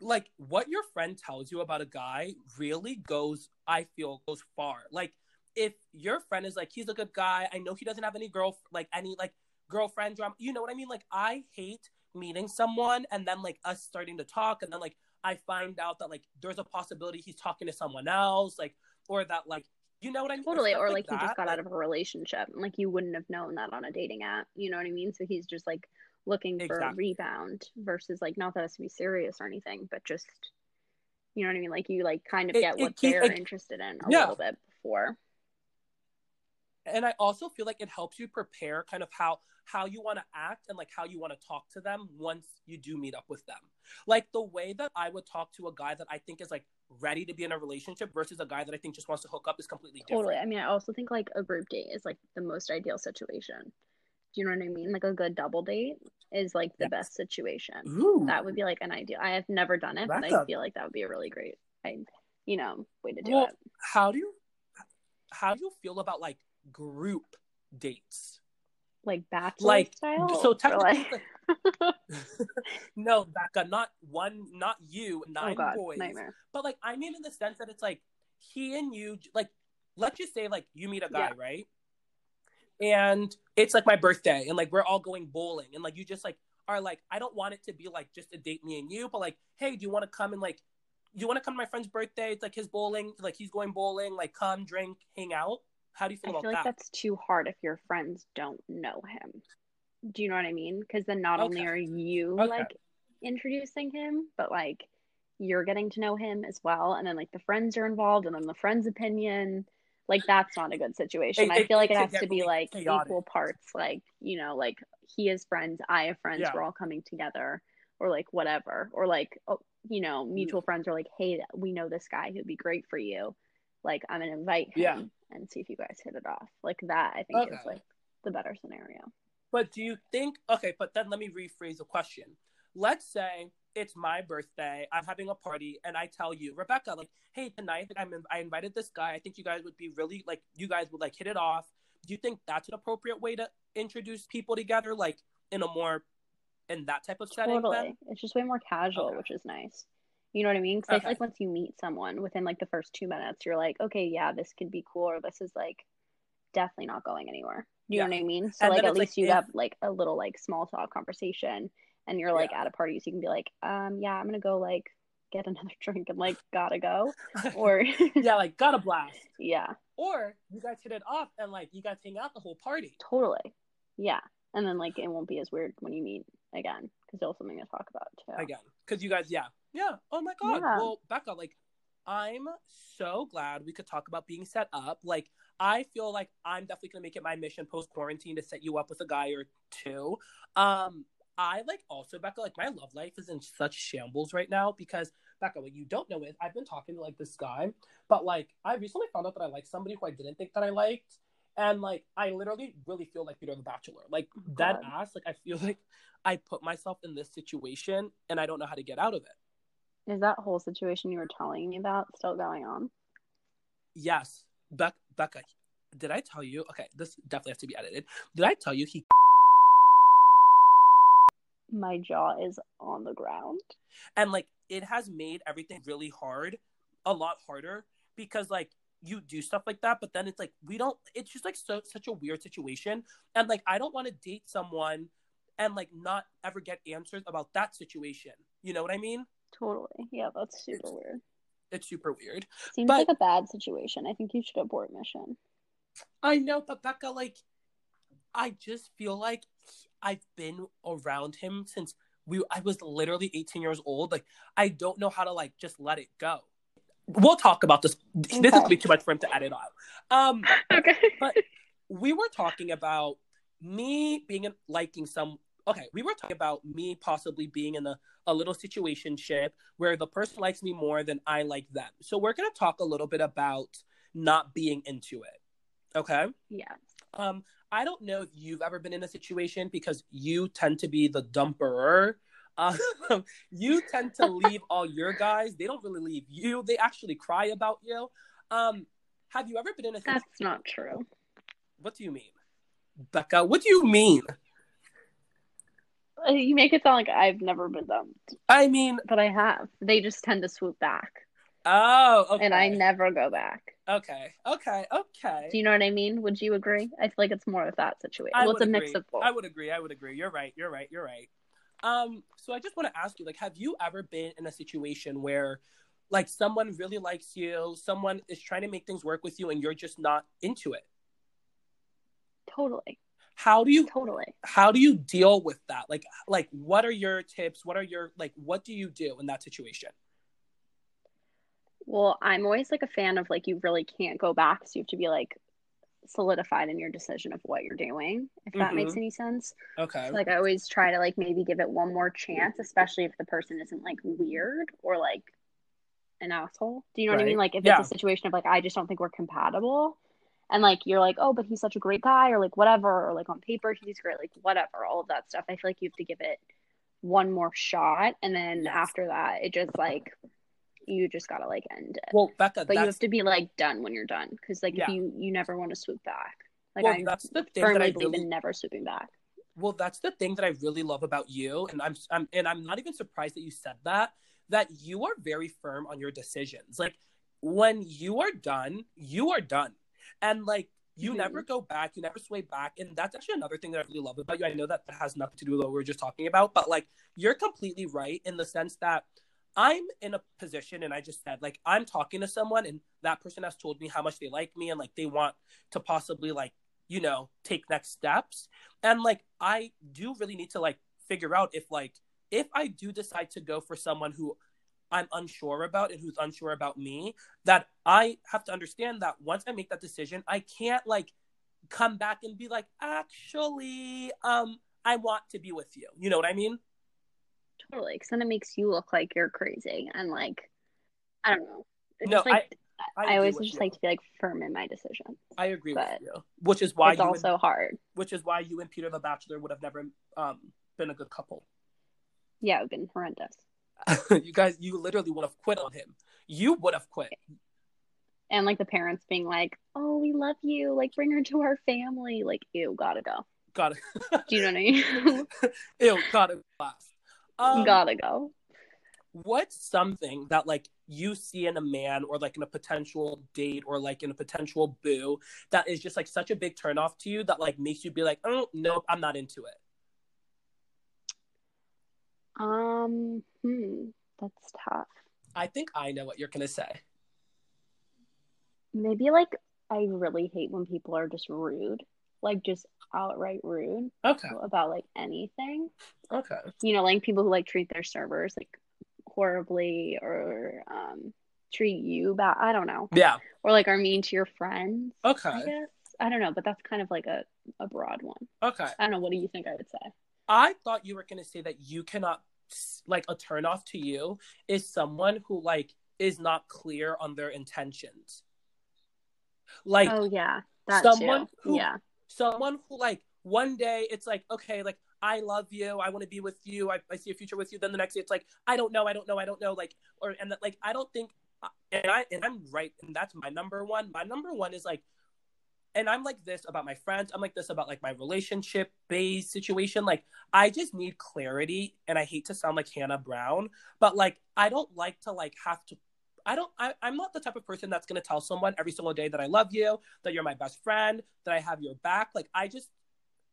like what your friend tells you about a guy really goes, I feel, goes far. Like if your friend is like, he's a good guy, I know he doesn't have any girl like any like girlfriend drama, you know what I mean? Like I hate meeting someone and then like us starting to talk and then like I find out that like there's a possibility he's talking to someone else, like or that like you know what I mean? Totally. Or like he that, just got like- out of a relationship and like you wouldn't have known that on a dating app. You know what I mean? So he's just like looking for a rebound versus like not that it's to be serious or anything, but just you know what I mean? Like you like kind of get it what keep- they're it- interested in a Yeah. little bit before. And I also feel like it helps you prepare kind of how how you want to act and like how you want to talk to them once you do meet up with them. Like the way that I would talk to a guy that I think is like ready to be in a relationship versus a guy that I think just wants to hook up is completely different. Totally. I mean, I also think like a group date is like the most ideal situation. Do you know what I mean? Like a good double date is like the Yes. best situation. Ooh. That would be like an ideal. I have never done it, but That's I a- feel like that would be a really great, I, you know, way to do Well, it. how do you how do you feel about like group dates? Like bachelor Like style. so technically like- no, Becca, not one not you, nine oh god, boys. nightmare. But like I mean in the sense that it's like he and you like let's just say like you meet a guy, Yeah. right? And it's like my birthday and like we're all going bowling and like you just like are like I don't want it to be like just a date me and you, but like, hey, do you want to come and like you want to come to my friend's birthday? It's like his bowling, like he's going bowling, like come, drink, hang out. How do you I feel feel like that? that's too hard if your friends don't know him. Do you know what I mean? Because then not only are you Okay. like introducing him, but like you're getting to know him as well, and then like the friends are involved, and then the friends' opinion. Like that's not a good situation. It- I feel like it has to be like chaotic. equal parts. Like you know, like he has friends, I have friends. Yeah. We're all coming together, or like whatever, or like oh, you know, mm. mutual friends are like, hey, we know this guy who'd be great for you. Like I'm gonna invite him Yeah. And see if you guys hit it off. Like that, I think is like the better scenario. But do you think okay, but then let me rephrase the question. Let's say it's my birthday, I'm having a party, and I tell you, Rebecca, like, hey, tonight I'm I invited this guy. I think you guys would be really like you guys would like hit it off. Do you think that's an appropriate way to introduce people together, like in a more in that type of setting? Totally. Then? It's just way more casual, Okay. which is nice. You know what I mean? Because I feel like once you meet someone within like the first two minutes, you're like, okay, yeah, this could be cool, or this is like definitely not going anywhere. You Yeah. know what I mean? So And like at it's like least you if- have like a little like small talk conversation, and you're like Yeah. at a party, so you can be like, um, yeah, I'm gonna go like get another drink and like gotta go, or yeah, like got a blast. yeah, Or you guys hit it off and like you guys hang out the whole party. totally, yeah. And then like it won't be as weird when you meet again because you'll have something to talk about too. again because you guys yeah yeah oh my god Yeah. well becca like i'm so glad we could talk about being set up like i feel like i'm definitely gonna make it my mission post quarantine to set you up with a guy or two um i like also becca like my love life is in such shambles right now because becca what you don't know is i've been talking to like this guy but like i recently found out that i like somebody who i didn't think that i liked and like I literally really feel like Peter the Bachelor. Like dead God. ass. Like I feel like I put myself in this situation and I don't know how to get out of it. Is that whole situation you were telling me about still going on? Yes. Be- Becca, did I tell you? Okay, this definitely has to be edited. Did I tell you he My jaw is on the ground. and like it has made everything really hard, a lot harder because like you do stuff like that, but then it's like we don't it's just like so such a weird situation. And like I don't want to date someone and like not ever get answers about that situation. You know what I mean? Totally. Yeah, that's super It's- weird. It's super weird. Seems but- like a bad situation. I think you should abort mission. I know, but Becca, like, I just feel like I've been around him since we. I was literally 18 years old. Like, I don't know how to like just let it go. We'll talk about this. This is Okay. way too much for him to edit out. Um, Okay. But- we were talking about me being liking some. Okay, we were talking about me possibly being in a, a little situation ship where the person likes me more than I like them. So we're gonna talk a little bit about not being into it. Okay. yeah. Um, I don't know if you've ever been in a situation because you tend to be the dumperer. Um, you tend to leave all your guys. They don't really leave you. They actually cry about you. Um, have you ever been in a situation? That's not true. What do you mean, Becca? What do you mean? Uh, You make it sound like I've never been dumped, I mean, but I have. They just tend to swoop back, oh, okay. and I never go back. Okay, okay, okay. Do you know what I mean? Would you agree? I feel like it's more of that situation. I well, it's a mix agree. of both. I would agree. I would agree. You're right. You're right. You're right. Um, so I just want to ask you, like, have you ever been in a situation where, like, someone really likes you, someone is trying to make things work with you, and you're just not into it? Totally. How do you Totally. how do you deal with that? Like, like, what are your tips? What are your like? What do you do in that situation? Well, I'm always like a fan of like you really can't go back, so you have to be like solidified in your decision of what you're doing, if that makes Mhm. any sense. Okay. So, like I always try to like maybe give it one more chance, especially if the person isn't like weird or like an asshole. Do you know what I mean? Like if Yeah. it's a situation of like I just don't think we're compatible. And like you're like, oh, but he's such a great guy, or like whatever, or like on paper he's great, like whatever, all of that stuff. I feel like you have to give it one more shot, and then Yes. after that, it just like you just gotta like end it. well, Becca, but you have to be like done when you're done, because like Yeah. if you you never want to swoop back. Like well, I that's the thing that I firmly believe really in never swooping back. Well, that's the thing that I really love about you, and I'm, I'm and I'm not even surprised that you said that. That you are very firm on your decisions. Like when you are done, you are done, and like you Mhm. never go back, you never sway back, and that's actually another thing that I really love about you. I know that has nothing to do with what we were just talking about, but like you're completely right in the sense that I'm in a position, and I just said like I'm talking to someone, and that person has told me how much they like me, and like they want to possibly like you know take next steps and like i do really need to like figure out if like if i do decide to go for someone who I'm unsure about and who's unsure about me, that I have to understand that once I make that decision, I can't like come back and be like, actually, um, I want to be with you. You know what I mean? Totally. Because then it makes you look like you're crazy and like, I don't know. It's No, just, like, I I, agree always just you. like to be like firm in my decision. I agree but with you. Which is why it's also and, hard. which is why you and Peter the Bachelor would have never um been a good couple. Yeah, it would have been horrendous. you guys, you literally would have quit on him. You would have quit. And like the parents being like, "Oh, we love you. Like, bring her to our family." Like, ew, gotta go. Gotta, Do you know what I mean? ew, gotta. Um, gotta go. what's something that like you see in a man or like in a potential date or like in a potential boo that is just like such a big turnoff to you that like makes you be like, oh nope, I'm not into it. Um, hmm, that's tough. I think I know what you're gonna say. Maybe like I really hate when people are just rude, like just outright rude Okay. about like anything. Okay. You know, like people who like treat their servers like horribly or um treat you bad. I don't know. Yeah. Or like are mean to your friends. Okay. I guess. I don't know, but that's kind of like a, a broad one. Okay. I don't know. What do you think I would say? I thought you were gonna say that you cannot like a turn off to you is someone who like is not clear on their intentions. Like oh yeah, someone too. who- yeah, someone who like one day it's like okay like i love you i want to be with you I, I see a future with you then the next day it's like i don't know i don't know i don't know like or and that like i don't think uh, and i and i'm right and that's my number one my number one is like and i'm like this about my friends i'm like this about like my relationship based situation like i just need clarity and i hate to sound like hannah brown but like i don't like to like have to I don't. I, I'm not the type of person that's gonna tell someone every single day that I love you, that you're my best friend, that I have your back. Like I just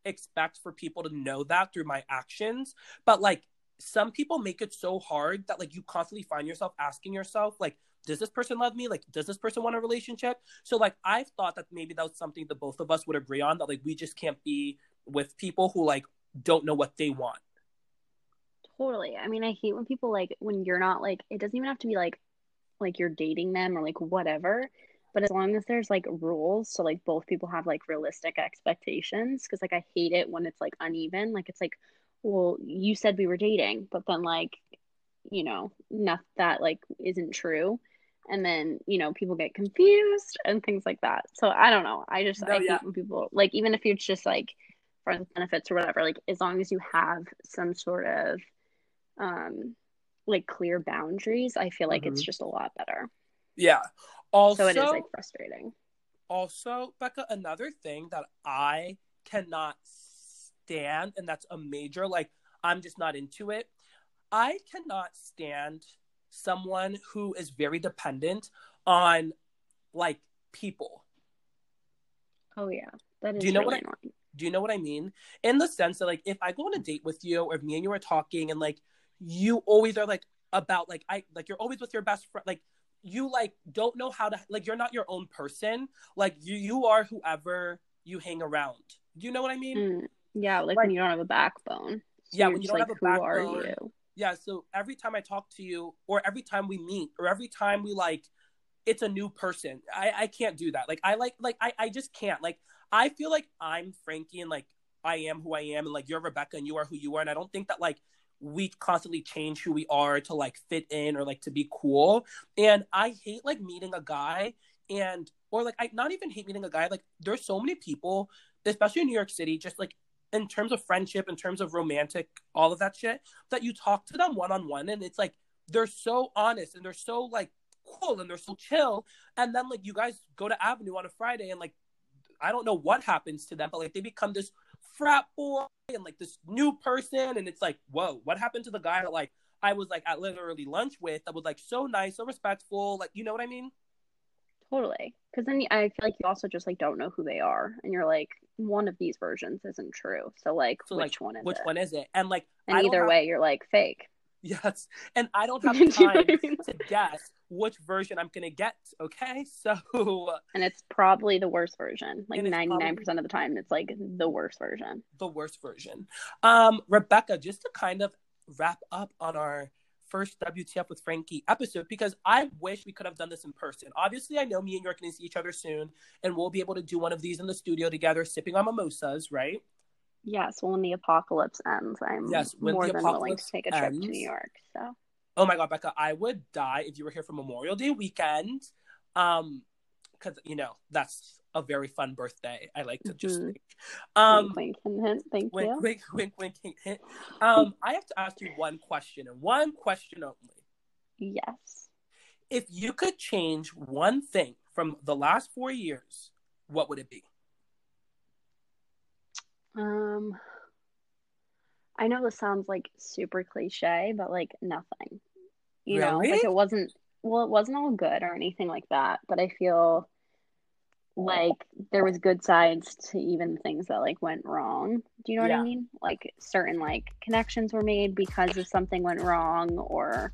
expect for people to know that through my actions. But like some people make it so hard that like you constantly find yourself asking yourself like, does this person love me? Like, does this person want a relationship? So like I've thought that maybe that was something that both of us would agree on that like we just can't be with people who like don't know what they want. totally. I mean, I hate when people like when you're not like it doesn't even have to be like like you're dating them or like whatever. But as long as there's like rules, so like both people have like realistic expectations, because like I hate it when it's like uneven. Like it's like, well, you said we were dating, but then like, you know, not that like isn't true. And then, you know, people get confused and things like that. So I don't know. I just No, I yeah. hate when people like even if it's just like friends benefits or whatever, like as long as you have some sort of um like clear boundaries, I feel like it's Mhm. just a lot better. Yeah. Also, So it is like frustrating. also becca another thing that i cannot stand and that's a major like i'm just not into it i cannot stand someone who is very dependent on like people. Oh yeah, that is Do you know really what I- annoying. do you know what i mean? In the sense that like if i go on a date with you or if me and you are talking and like you always are like about like i like you're always with your best friend like you like don't know how to like you're not your own person. Like you you are whoever you hang around. Do you know what i mean? Mm, yeah, like, Like- when you don't have a backbone. So Yeah, when you don't like, have a who are backbone. Yeah so every time i talk to you or every time we meet or every time we like it's a new person i i can't do that. Like i like like i i just can't. Like i feel like i'm frankie and like i am who i am and like you're rebecca and you are who you are and i don't think that like we constantly change who we are to like fit in or like to be cool. And i hate like meeting a guy and or like i not even hate meeting a guy like there's so many people especially in new york city just like in terms of friendship in terms of romantic all of that shit that you talk to them one on one and it's like they're so honest and they're so like cool and they're so chill and then like you guys go to avenue on a friday and like i don't know what happens to them but like they become this frat boy and like this new person and it's like whoa what happened to the guy that like i was like at literally lunch with that was like so nice so respectful like you know what i mean Totally. Because then I feel like you also just like don't know who they are, and you're like, one of these versions isn't true. So like, So, which like, one is which it? one is it and like And either have- way, you're like fake. yes and i don't have Do you know time I mean? to guess which version i'm gonna get okay so And it's probably the worst version. Like ninety nine percent of the time, it's like the worst version. the worst version. Um, Rebecca, just to kind of wrap up on our first WTF with Frankie episode because I wish we could have done this in person. Obviously, I know me and you are going to see each other soon, and we'll be able to do one of these in the studio together, sipping on mimosas, right? Yes, when the apocalypse ends, I'm Yes, more the than willing to take a trip ends. to New York. So Oh my god, Becca, I would die if you were here for Memorial Day weekend. Um, because you know that's a very fun birthday. I like to just Mhm. think. Um, wink, wink, hint. Thank wink, you. wink, wink, wink, hint, hint. Um, I have to ask you one question and one question only. Yes. If you could change one thing from the last four years, what would it be? Um, I know this sounds like super cliche, but like nothing. You know, Really? like it wasn't, well, it wasn't all good or anything like that, but I feel like there was good sides to even things that like went wrong. Do you know what Yeah. I mean? Like certain like connections were made because of something went wrong or,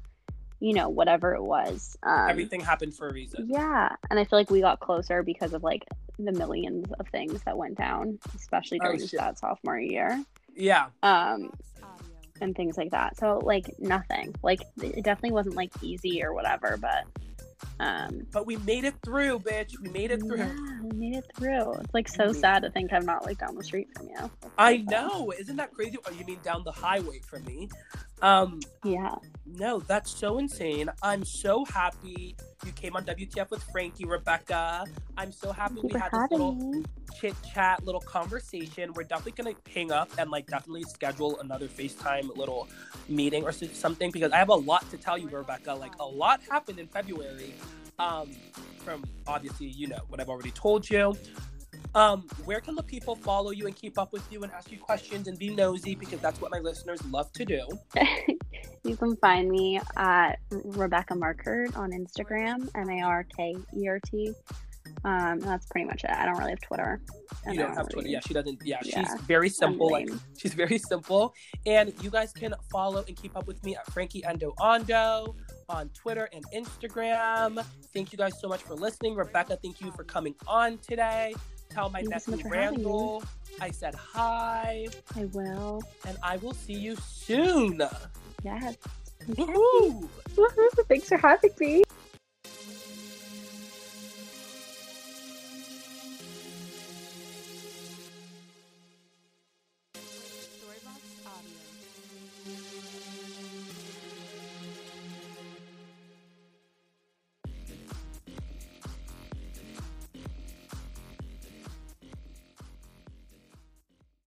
you know, whatever it was. Um, Everything happened for a reason. yeah, and I feel like we got closer because of like the millions of things that went down, especially Oh, during shit. that sophomore year, Yeah. um, and things like that. So like nothing, like it definitely wasn't like easy or whatever, but um, But we made it through, bitch. We made it through. yeah, made it through. It's like so sad to think I'm not like down the street from you. I know. Isn't that crazy? Oh, you mean down the highway from me? Um, Yeah, no, that's so insane. I'm so happy you came on WTF with Frankie, Rebecca. I'm so happy thank we had this little chit chat, little conversation. We're definitely gonna hang up and like definitely schedule another FaceTime little meeting or something because I have a lot to tell you, Rebecca. Like a lot happened in February. Um, from obviously, you know, what I've already told you. Um, where can the people follow you and keep up with you and ask you questions and be nosy because that's what my listeners love to do. you can find me at Rebecca Markert on Instagram, M A R K E R T. Um, that's pretty much it. I don't really have Twitter. You I don't have Twitter. really- Yeah, she doesn't. Yeah, she's Yeah, very simple. Like she's very simple. And you guys can follow and keep up with me at Frankie Endo Ondo on Twitter and Instagram. Thank you guys so much for listening. Rebecca, thank you for coming on today. Tell my Thank so nephew much for having me. Randall I said hi, I will. and I will see you soon. Yes. Woohoo! Thanks for having me.